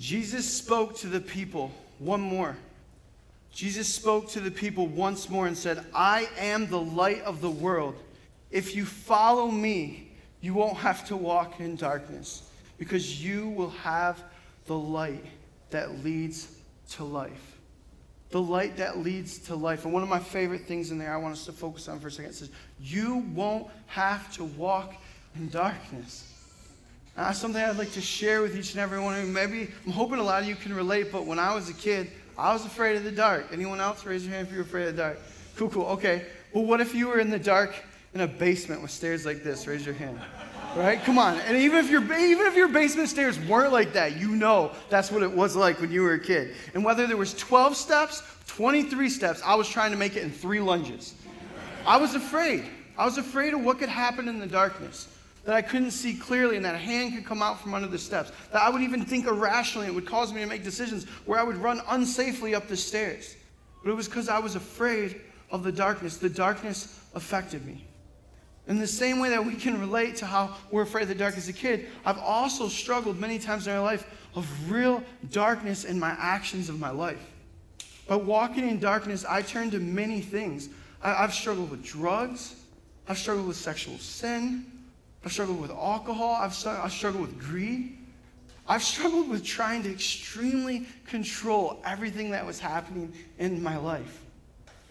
Jesus spoke to the people one more. Jesus spoke to the people once more and said, I am the light of the world. If you follow me, you won't have to walk in darkness because you will have the light that leads to life. The light that leads to life. And one of my favorite things in there I want us to focus on for a second says, You won't have to walk in darkness. That's something I'd like to share with each and every one of you. Maybe I'm hoping a lot of you can relate, but when I was a kid, I was afraid of the dark. Anyone else? Raise your hand if you're afraid of the dark. Cool, cool. Okay. Well, what if you were in the dark in a basement with stairs like this? Raise your hand. Right? Come on. And even if your even if your basement stairs weren't like that, you know that's what it was like when you were a kid. And whether there was 12 steps, 23 steps, I was trying to make it in 3 lunges. I was afraid. I was afraid of what could happen in the darkness. That I couldn't see clearly and that a hand could come out from under the steps. That I would even think irrationally. It would cause me to make decisions where I would run unsafely up the stairs. But it was because I was afraid of the darkness. The darkness affected me. In the same way that we can relate to how we're afraid of the dark as a kid, I've also struggled many times in my life of real darkness in my actions of my life. By walking in darkness, I turn to many things. I, have struggled with drugs. I've struggled with sexual sin. I've struggled with alcohol. I've, I've struggled with greed. I've struggled with trying to extremely control everything that was happening in my life.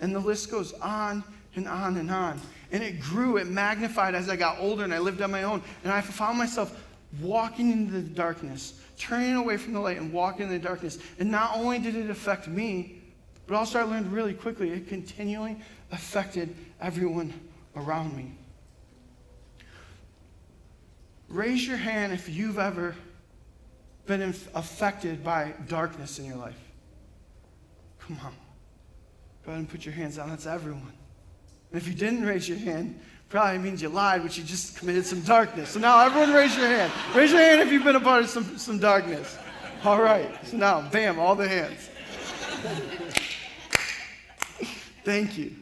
And the list goes on and on and on. And it grew, it magnified as I got older and I lived on my own. And I found myself walking into the darkness, turning away from the light and walking in the darkness. And not only did it affect me, but also I learned really quickly, it continually affected everyone around me. Raise your hand if you've ever been affected by darkness in your life. Come on. Go ahead and put your hands down. That's everyone. And if you didn't raise your hand, probably means you lied, but you just committed some darkness. So now everyone raise your hand. Raise your hand if you've been a part of some, some darkness. All right. So now, bam, all the hands. Thank you.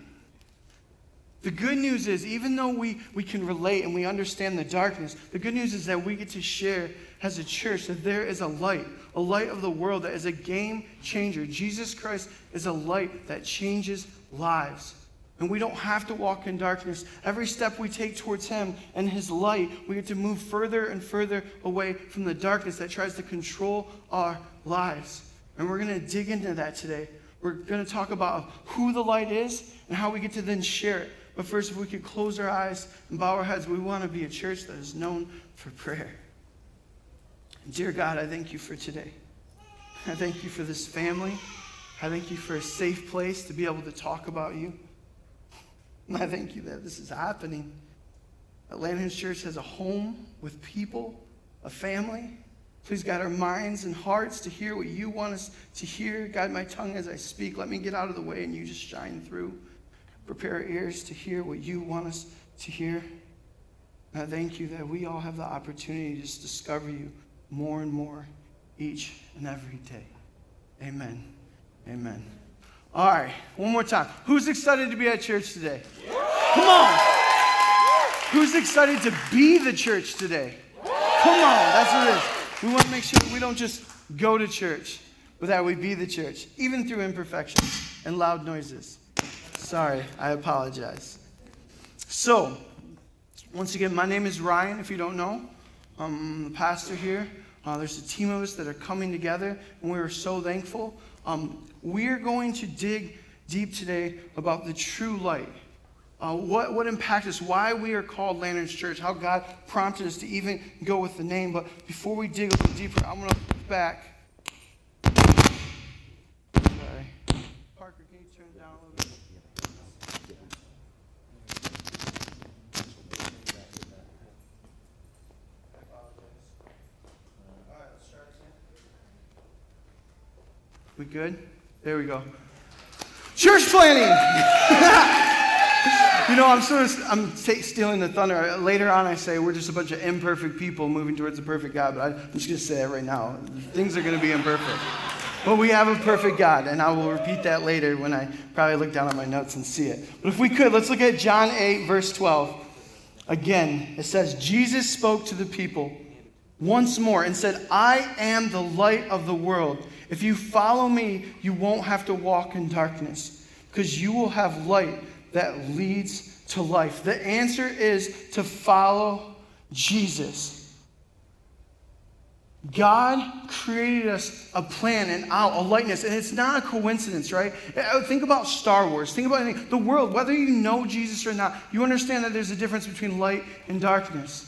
The good news is, even though we, we can relate and we understand the darkness, the good news is that we get to share as a church that there is a light, a light of the world that is a game changer. Jesus Christ is a light that changes lives. And we don't have to walk in darkness. Every step we take towards Him and His light, we get to move further and further away from the darkness that tries to control our lives. And we're going to dig into that today. We're going to talk about who the light is and how we get to then share it. But first, if we could close our eyes and bow our heads, we want to be a church that is known for prayer. Dear God, I thank you for today. I thank you for this family. I thank you for a safe place to be able to talk about you. And I thank you that this is happening. Lanterns Church has a home with people, a family. Please guide our minds and hearts to hear what you want us to hear. Guide my tongue as I speak. Let me get out of the way and you just shine through. Prepare our ears to hear what you want us to hear. And I thank you that we all have the opportunity to just discover you more and more each and every day. Amen. Amen. All right, one more time. Who's excited to be at church today? Come on. Who's excited to be the church today? Come on, that's what it is. We want to make sure that we don't just go to church, but that we be the church, even through imperfections and loud noises. Sorry, I apologize. So, once again, my name is Ryan, if you don't know. I'm the pastor here. Uh, there's a team of us that are coming together, and we are so thankful. Um, we're going to dig deep today about the true light. Uh, what, what impacted us, why we are called Lanterns Church, how God prompted us to even go with the name. But before we dig a little deeper, I'm going to back. Sorry. Parker, can you turn down a little bit? We good? There we go. Church planning. you know, I'm sort of I'm stealing the thunder. Later on, I say we're just a bunch of imperfect people moving towards a perfect God. But I'm just going to say it right now. Things are going to be imperfect. But we have a perfect God, and I will repeat that later when I probably look down at my notes and see it. But if we could, let's look at John 8, verse 12. Again, it says, Jesus spoke to the people once more and said, I am the light of the world. If you follow me, you won't have to walk in darkness because you will have light that leads to life. The answer is to follow Jesus. God created us a plan and a likeness, and it's not a coincidence, right? Uh, think about Star Wars. Think about anything. The world, whether you know Jesus or not, you understand that there's a difference between light and darkness.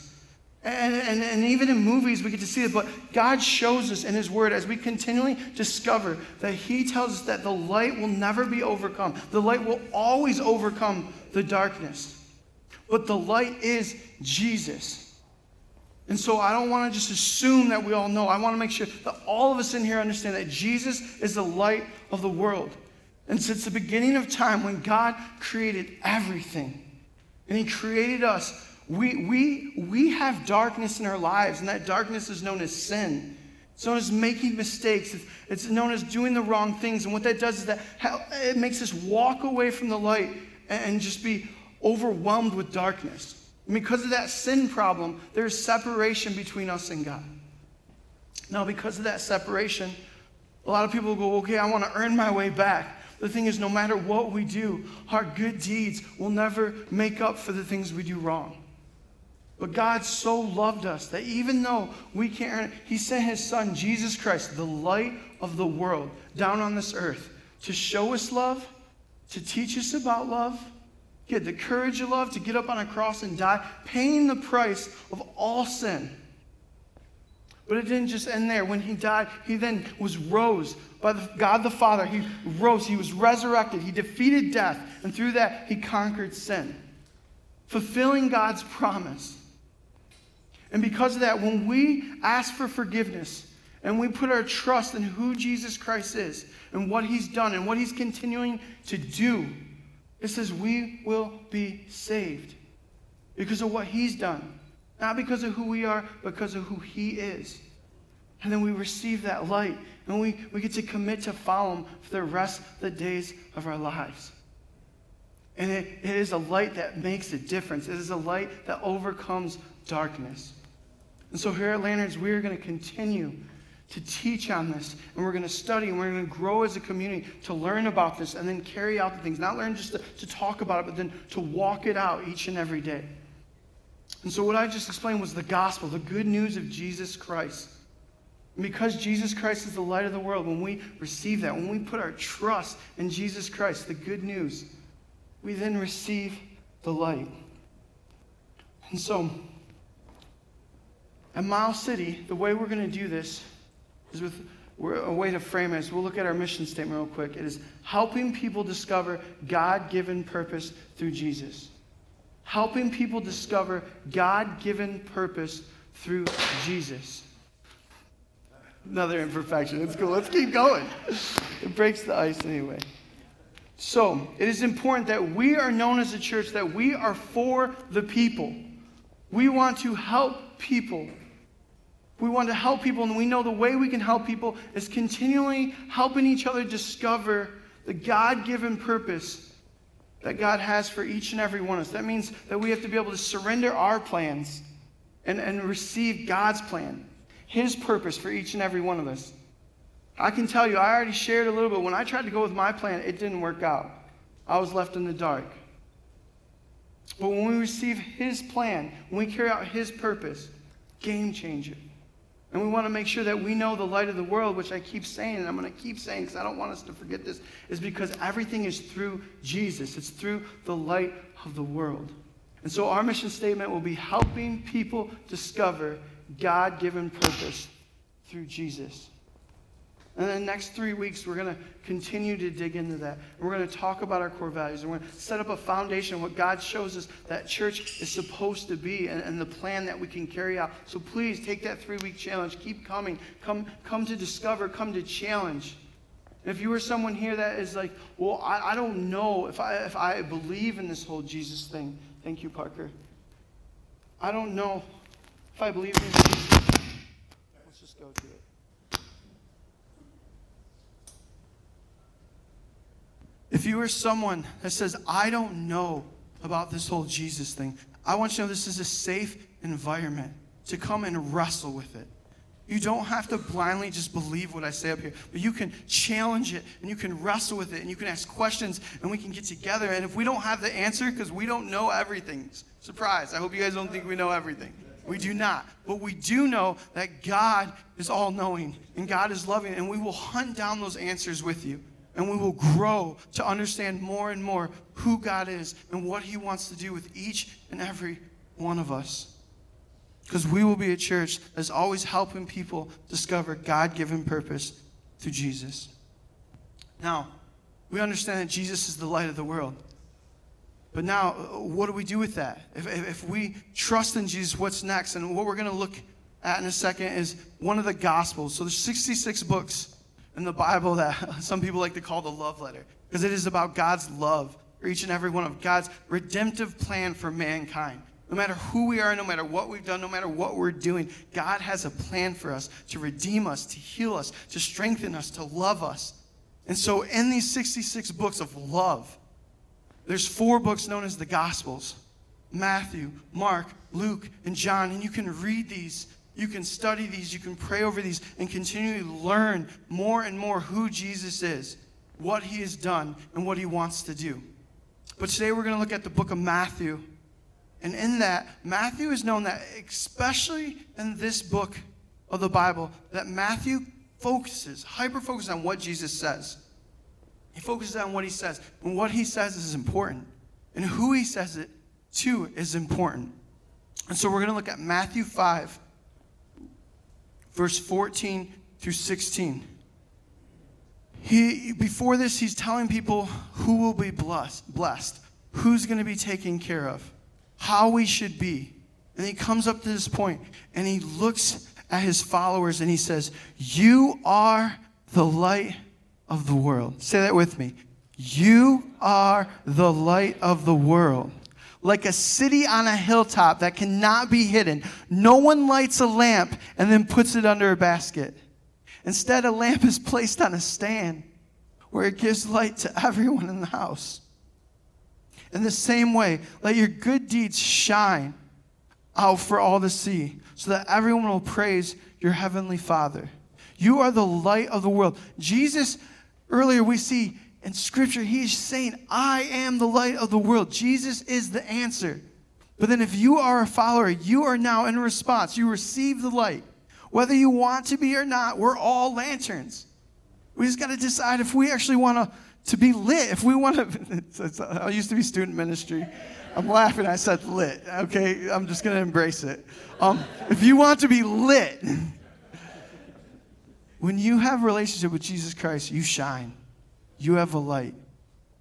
And, and, and even in movies, we get to see it, but God shows us in His Word as we continually discover that He tells us that the light will never be overcome. The light will always overcome the darkness. But the light is Jesus. And so I don't want to just assume that we all know. I want to make sure that all of us in here understand that Jesus is the light of the world. And since the beginning of time, when God created everything, and He created us we, we, we have darkness in our lives, and that darkness is known as sin. It's known as making mistakes. It's known as doing the wrong things. And what that does is that it makes us walk away from the light and just be overwhelmed with darkness. And because of that sin problem, there's separation between us and God. Now, because of that separation, a lot of people go, okay, I want to earn my way back. The thing is, no matter what we do, our good deeds will never make up for the things we do wrong. But God so loved us that even though we can't earn it, He sent His Son, Jesus Christ, the light of the world, down on this earth to show us love, to teach us about love. He had the courage of love to get up on a cross and die, paying the price of all sin. But it didn't just end there. When he died, he then was rose by the, God the Father. He rose, he was resurrected, he defeated death, and through that, he conquered sin, fulfilling God's promise and because of that, when we ask for forgiveness and we put our trust in who Jesus Christ is and what he's done and what he's continuing to do, it says we will be saved because of what he's done. Not because of who we are, because of who he is. And then we receive that light and we, we get to commit to follow him for the rest of the days of our lives. And it, it is a light that makes a difference. It is a light that overcomes darkness. And so here at Lanterns, we are going to continue to teach on this, and we're going to study, and we're going to grow as a community to learn about this and then carry out the things. Not learn just to, to talk about it, but then to walk it out each and every day. And so, what I just explained was the gospel, the good news of Jesus Christ. And because Jesus Christ is the light of the world, when we receive that, when we put our trust in Jesus Christ, the good news, we then receive the light. And so, at Miles City, the way we're going to do this is with a way to frame it we'll look at our mission statement real quick. It is helping people discover God given purpose through Jesus. Helping people discover God given purpose through Jesus. Another imperfection. It's cool. Let's keep going. It breaks the ice anyway. So, it is important that we are known as a church that we are for the people. We want to help people we want to help people, and we know the way we can help people is continually helping each other discover the God given purpose that God has for each and every one of us. That means that we have to be able to surrender our plans and, and receive God's plan, His purpose for each and every one of us. I can tell you, I already shared a little bit. When I tried to go with my plan, it didn't work out. I was left in the dark. But when we receive His plan, when we carry out His purpose, game changer. And we want to make sure that we know the light of the world, which I keep saying, and I'm going to keep saying because I don't want us to forget this, is because everything is through Jesus. It's through the light of the world. And so our mission statement will be helping people discover God given purpose through Jesus. And in the next three weeks, we're going to continue to dig into that. We're going to talk about our core values. And we're going to set up a foundation what God shows us that church is supposed to be and, and the plan that we can carry out. So please take that three week challenge. Keep coming. Come, come to discover, come to challenge. If you are someone here that is like, well, I, I don't know if I, if I believe in this whole Jesus thing. Thank you, Parker. I don't know if I believe in Jesus. Let's just go to it. If you are someone that says, I don't know about this whole Jesus thing, I want you to know this is a safe environment. to come and wrestle with it. You don't have to blindly just believe what I say up here, but you can challenge it and you can wrestle with it and you can ask questions and we can get together. And if we don't have the answer, because we don't know everything, surprise, I hope you guys don't think we know everything. We do not. But we do know that God is all knowing and God is loving, and we will hunt down those answers with you. And we will grow to understand more and more who God is and what He wants to do with each and every one of us. Because we will be a church that's always helping people discover God given purpose through Jesus. Now, we understand that Jesus is the light of the world. But now, what do we do with that? If, if we trust in Jesus, what's next? And what we're going to look at in a second is one of the Gospels. So there's 66 books in the Bible that some people like to call the love letter because it is about God's love for each and every one of God's redemptive plan for mankind. No matter who we are, no matter what we've done, no matter what we're doing, God has a plan for us to redeem us, to heal us, to strengthen us, to love us. And so, in these 66 books of love, there's four books known as the Gospels Matthew, Mark, Luke, and John. And you can read these, you can study these, you can pray over these, and continually learn more and more who Jesus is, what he has done, and what he wants to do. But today we're going to look at the book of Matthew. And in that, Matthew is known that, especially in this book of the Bible, that Matthew focuses, hyper focuses on what Jesus says. He focuses on what he says. And what he says is important. And who he says it to is important. And so we're going to look at Matthew 5, verse 14 through 16. He, before this, he's telling people who will be blessed, blessed who's going to be taken care of how we should be. And he comes up to this point and he looks at his followers and he says, You are the light of the world. Say that with me. You are the light of the world. Like a city on a hilltop that cannot be hidden. No one lights a lamp and then puts it under a basket. Instead, a lamp is placed on a stand where it gives light to everyone in the house. In the same way, let your good deeds shine out for all to see, so that everyone will praise your heavenly Father. You are the light of the world. Jesus, earlier we see in Scripture, he's saying, I am the light of the world. Jesus is the answer. But then, if you are a follower, you are now in response. You receive the light. Whether you want to be or not, we're all lanterns. We just got to decide if we actually want to to be lit. If we want to, I used to be student ministry. I'm laughing. I said lit. Okay, I'm just going to embrace it. Um, if you want to be lit, when you have a relationship with Jesus Christ, you shine. You have a light.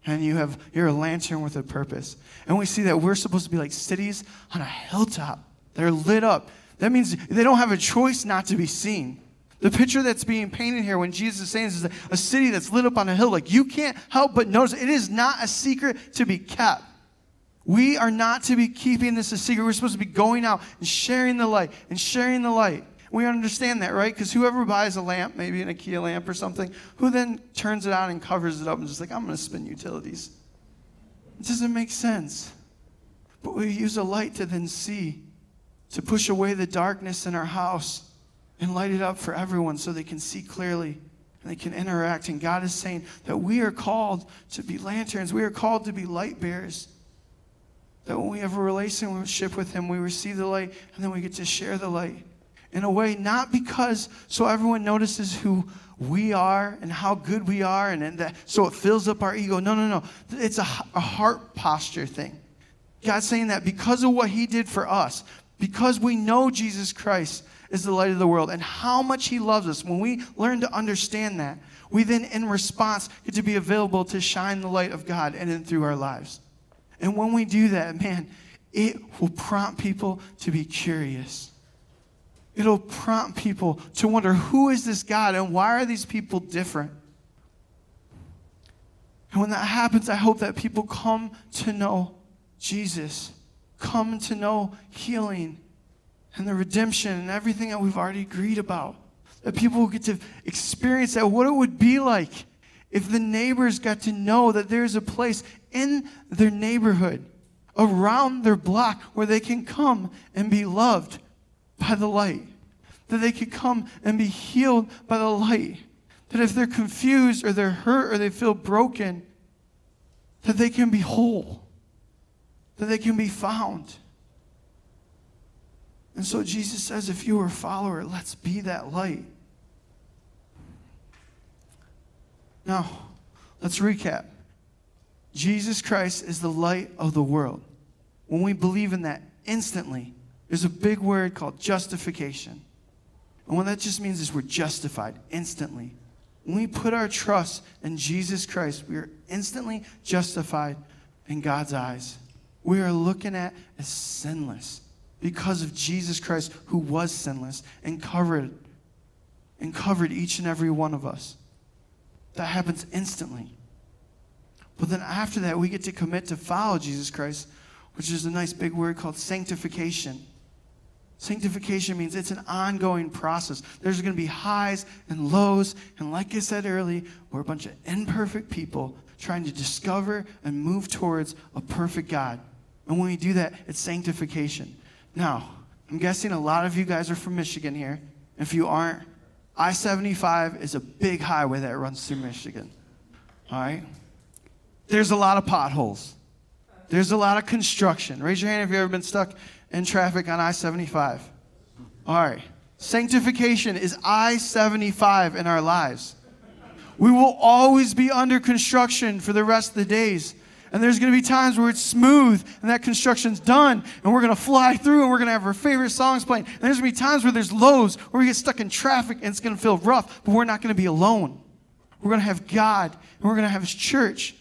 And you have you're a lantern with a purpose. And we see that we're supposed to be like cities on a hilltop. They're lit up. That means they don't have a choice not to be seen. The picture that's being painted here when Jesus is saying this is a city that's lit up on a hill. Like you can't help but notice it is not a secret to be kept. We are not to be keeping this a secret. We're supposed to be going out and sharing the light and sharing the light. We understand that, right? Because whoever buys a lamp, maybe an IKEA lamp or something, who then turns it on and covers it up and just like, I'm going to spend utilities. It doesn't make sense. But we use a light to then see, to push away the darkness in our house and light it up for everyone so they can see clearly and they can interact. And God is saying that we are called to be lanterns, we are called to be light bearers. That when we have a relationship with Him, we receive the light and then we get to share the light in a way, not because so everyone notices who we are and how good we are and, and that so it fills up our ego. No, no, no. It's a, a heart posture thing. God's saying that because of what He did for us, because we know Jesus Christ, is the light of the world and how much He loves us. When we learn to understand that, we then, in response, get to be available to shine the light of God in and through our lives. And when we do that, man, it will prompt people to be curious. It'll prompt people to wonder who is this God and why are these people different? And when that happens, I hope that people come to know Jesus, come to know healing, and the redemption and everything that we've already agreed about. That people get to experience that, what it would be like if the neighbors got to know that there's a place in their neighborhood, around their block, where they can come and be loved by the light, that they could come and be healed by the light, that if they're confused or they're hurt or they feel broken, that they can be whole, that they can be found. And so Jesus says, if you are a follower, let's be that light. Now, let's recap. Jesus Christ is the light of the world. When we believe in that instantly, there's a big word called justification. And what that just means is we're justified instantly. When we put our trust in Jesus Christ, we are instantly justified in God's eyes. We are looking at as sinless because of Jesus Christ who was sinless and covered and covered each and every one of us. That happens instantly. But then after that, we get to commit to follow Jesus Christ, which is a nice big word called sanctification. Sanctification means it's an ongoing process. There's going to be highs and lows. And like I said earlier, we're a bunch of imperfect people trying to discover and move towards a perfect God. And when we do that, it's sanctification. Now, I'm guessing a lot of you guys are from Michigan here. If you aren't, I 75 is a big highway that runs through Michigan. All right? There's a lot of potholes, there's a lot of construction. Raise your hand if you've ever been stuck in traffic on I 75. All right. Sanctification is I 75 in our lives. We will always be under construction for the rest of the days. And there's going to be times where it's smooth and that construction's done and we're going to fly through and we're going to have our favorite songs playing. And there's going to be times where there's lows where we get stuck in traffic and it's going to feel rough, but we're not going to be alone. We're going to have God and we're going to have His church.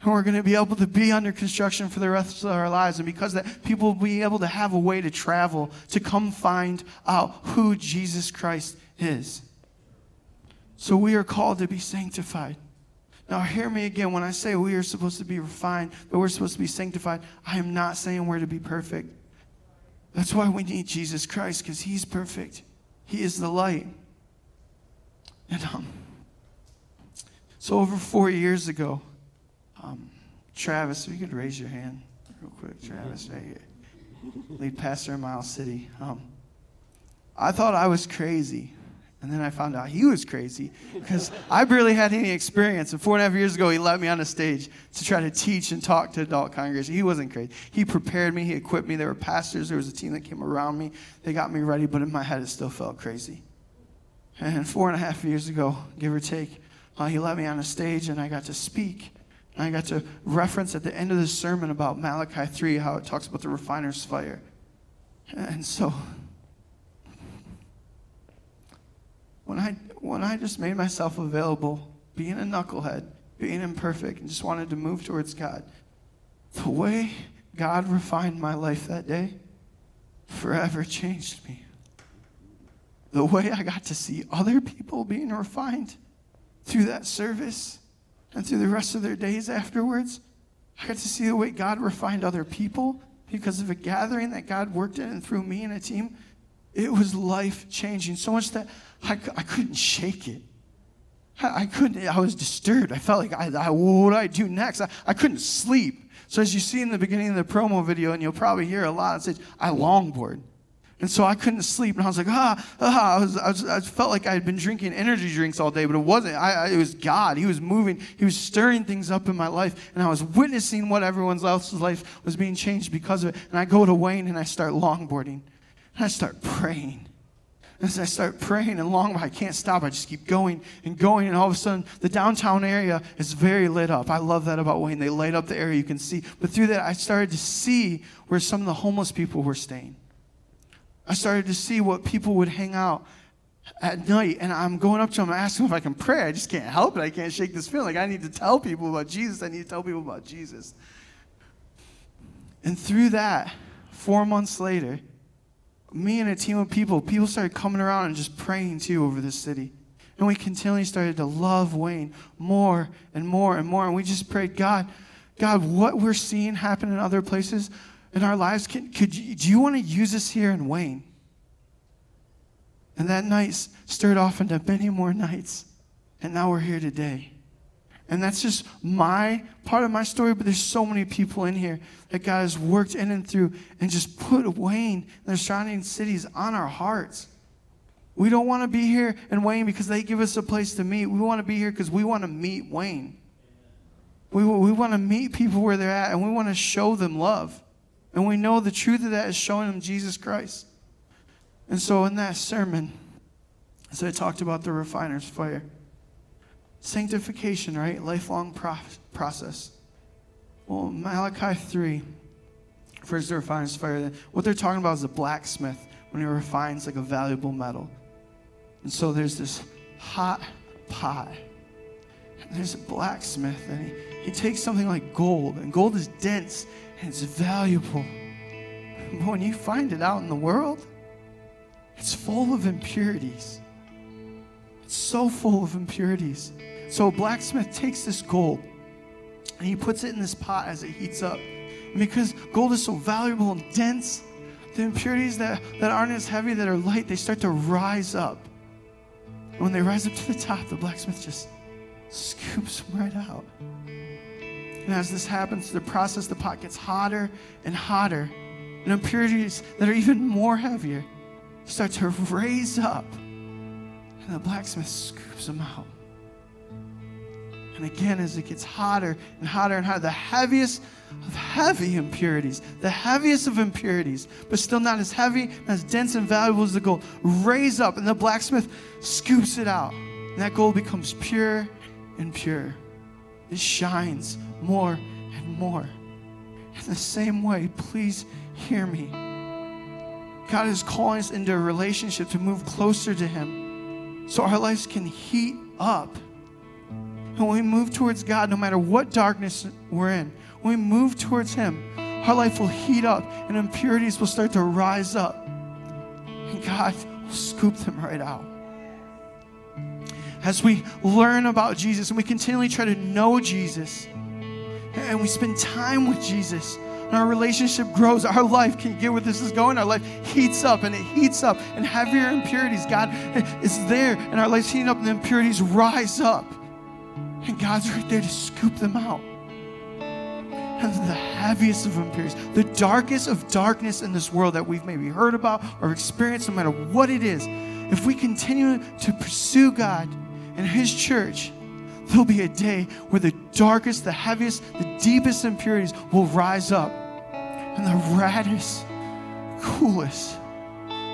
And we're going to be able to be under construction for the rest of our lives. And because that, people will be able to have a way to travel to come find out who Jesus Christ is. So we are called to be sanctified. Now, hear me again. When I say we are supposed to be refined, but we're supposed to be sanctified, I am not saying we're to be perfect. That's why we need Jesus Christ, because He's perfect. He is the light. And um, so, over four years ago, um, Travis, if you could raise your hand real quick, Travis, right here. Lead pastor in Miles City. Um, I thought I was crazy and then I found out he was crazy because I barely had any experience. And four and a half years ago, he let me on a stage to try to teach and talk to adult congregation. He wasn't crazy. He prepared me, he equipped me. There were pastors, there was a team that came around me. They got me ready, but in my head, it still felt crazy. And four and a half years ago, give or take, uh, he let me on a stage and I got to speak. And I got to reference at the end of the sermon about Malachi 3, how it talks about the refiner's fire. And so when I, when I just made myself available, being a knucklehead, being imperfect, and just wanted to move towards God, the way God refined my life that day forever changed me. The way I got to see other people being refined through that service and through the rest of their days afterwards, I got to see the way God refined other people because of a gathering that God worked in and through me and a team. It was life changing, so much that I, I couldn't shake it. I, I couldn't, I was disturbed. I felt like, I, I, what do I do next? I, I couldn't sleep. So, as you see in the beginning of the promo video, and you'll probably hear a lot, it says, I longboard. And so I couldn't sleep, and I was like, ah, ah. I, was, I, was, I felt like I had been drinking energy drinks all day, but it wasn't. I, I, it was God. He was moving. He was stirring things up in my life, and I was witnessing what everyone else's life was being changed because of it. And I go to Wayne, and I start longboarding, and I start praying, as I start praying and long, I can't stop. I just keep going and going. And all of a sudden, the downtown area is very lit up. I love that about Wayne. They light up the area you can see. But through that, I started to see where some of the homeless people were staying. I started to see what people would hang out at night. And I'm going up to them and asking if I can pray. I just can't help it. I can't shake this feeling. Like I need to tell people about Jesus. I need to tell people about Jesus. And through that, four months later, me and a team of people, people started coming around and just praying too over this city. And we continually started to love Wayne more and more and more. And we just prayed, God, God, what we're seeing happen in other places in our lives, can, could you, do you want to use us here in Wayne? And that night stirred off into many more nights. And now we're here today. And that's just my part of my story, but there's so many people in here that God has worked in and through and just put Wayne and the surrounding cities on our hearts. We don't want to be here in Wayne because they give us a place to meet. We want to be here because we want to meet Wayne. We, we want to meet people where they're at and we want to show them love. And we know the truth of that is showing them Jesus Christ. And so in that sermon, as I talked about the refiner's fire, sanctification, right? Lifelong pro- process. Well, Malachi 3, first the refiner's fire, what they're talking about is a blacksmith when he refines like a valuable metal. And so there's this hot pot. And there's a blacksmith, and he, he takes something like gold, and gold is dense it's valuable. But when you find it out in the world, it's full of impurities. It's so full of impurities. So a blacksmith takes this gold and he puts it in this pot as it heats up. And because gold is so valuable and dense, the impurities that, that aren't as heavy, that are light, they start to rise up. And when they rise up to the top, the blacksmith just scoops them right out. And as this happens, the process, the pot gets hotter and hotter. And impurities that are even more heavier start to raise up. And the blacksmith scoops them out. And again, as it gets hotter and hotter and hotter, the heaviest of heavy impurities, the heaviest of impurities, but still not as heavy, as dense and valuable as the gold, raise up, and the blacksmith scoops it out. And that gold becomes pure and pure. It shines more and more. In the same way, please hear me. God is calling us into a relationship to move closer to Him so our lives can heat up and when we move towards God, no matter what darkness we're in, when we move towards Him, our life will heat up and impurities will start to rise up. And God will scoop them right out. As we learn about Jesus and we continually try to know Jesus and we spend time with Jesus, and our relationship grows, our life can get where this is going. Our life heats up and it heats up, and heavier impurities, God is there, and our life's heating up, and the impurities rise up. And God's right there to scoop them out. And the heaviest of impurities, the darkest of darkness in this world that we've maybe heard about or experienced, no matter what it is, if we continue to pursue God and His church, there'll be a day where the darkest, the heaviest, the deepest impurities will rise up. And the raddest, coolest,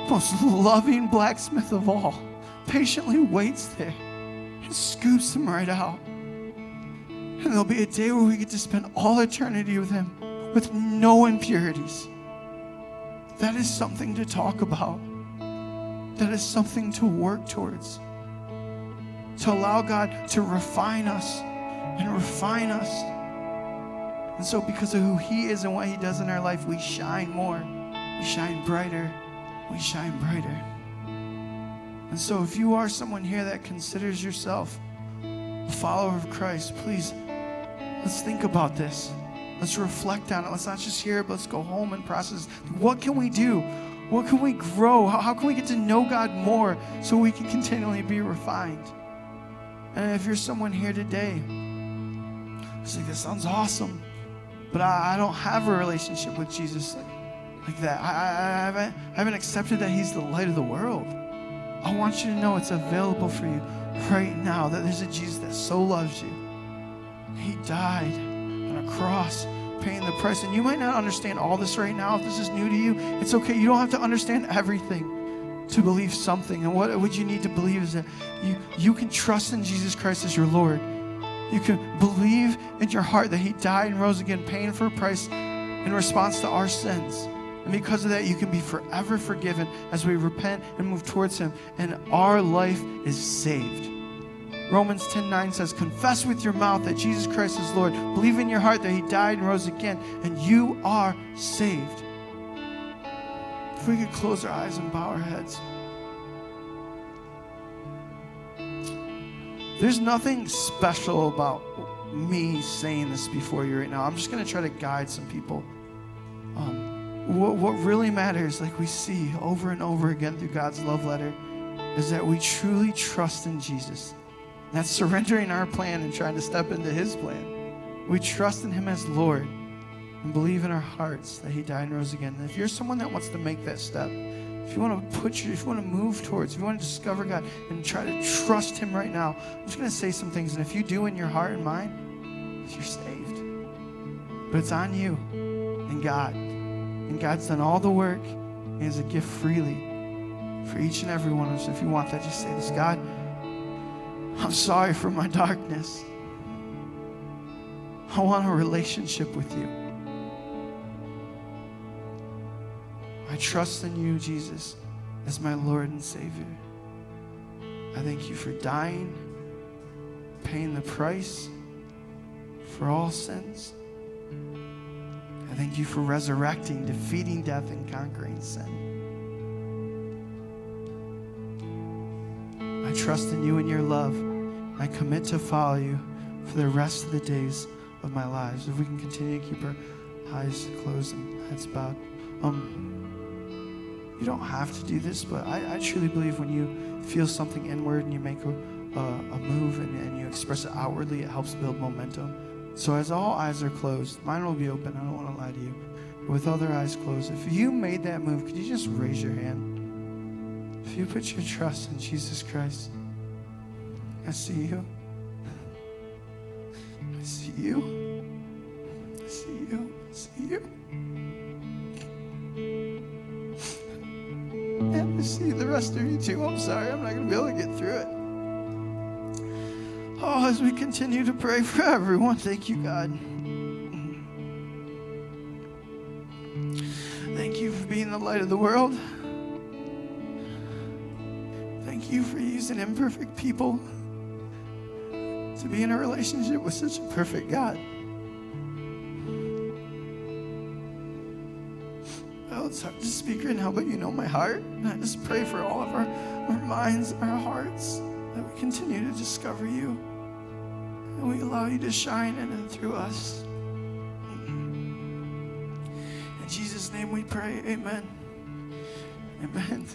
most loving blacksmith of all patiently waits there and scoops them right out. And there'll be a day where we get to spend all eternity with Him with no impurities. That is something to talk about. That is something to work towards. To allow God to refine us and refine us. And so, because of who He is and what He does in our life, we shine more. We shine brighter. We shine brighter. And so, if you are someone here that considers yourself a follower of Christ, please Let's think about this. Let's reflect on it. Let's not just hear it, but let's go home and process. What can we do? What can we grow? How, how can we get to know God more so we can continually be refined? And if you're someone here today, it's like, this sounds awesome, but I, I don't have a relationship with Jesus like, like that. I, I, haven't, I haven't accepted that He's the light of the world. I want you to know it's available for you right now, that there's a Jesus that so loves you he died on a cross, paying the price. And you might not understand all this right now. If this is new to you, it's okay. You don't have to understand everything to believe something. And what, what you need to believe is that you, you can trust in Jesus Christ as your Lord. You can believe in your heart that He died and rose again, paying for a price in response to our sins. And because of that, you can be forever forgiven as we repent and move towards Him. And our life is saved. Romans 10 9 says, Confess with your mouth that Jesus Christ is Lord. Believe in your heart that He died and rose again, and you are saved. If we could close our eyes and bow our heads. There's nothing special about me saying this before you right now. I'm just going to try to guide some people. Um, what, what really matters, like we see over and over again through God's love letter, is that we truly trust in Jesus That's surrendering our plan and trying to step into His plan. We trust in Him as Lord and believe in our hearts that He died and rose again. And if you're someone that wants to make that step, if you want to put your, if you want to move towards, if you want to discover God and try to trust Him right now, I'm just going to say some things. And if you do in your heart and mind, you're saved. But it's on you and God. And God's done all the work and is a gift freely for each and every one of us. If you want that, just say this God, I'm sorry for my darkness. I want a relationship with you. I trust in you, Jesus, as my Lord and Savior. I thank you for dying, paying the price for all sins. I thank you for resurrecting, defeating death, and conquering sin. I trust in you and your love. I commit to follow you for the rest of the days of my lives. If we can continue to keep our eyes closed and heads bowed. Um, you don't have to do this, but I, I truly believe when you feel something inward and you make a, a, a move and, and you express it outwardly, it helps build momentum. So as all eyes are closed, mine will be open. I don't want to lie to you. With other eyes closed, if you made that move, could you just raise your hand? If you put your trust in Jesus Christ, I see you. I see you. I see you. I see you. See the rest of you too. I'm sorry, I'm not going to be able to get through it. Oh, as we continue to pray for everyone, thank you, God. Thank you for being the light of the world. Thank you for using imperfect people to be in a relationship with such a perfect God. Speak right now, but you know my heart. And I just pray for all of our, our minds, our hearts, that we continue to discover you. And we allow you to shine in and through us. Mm-hmm. In Jesus' name we pray. Amen. Amen.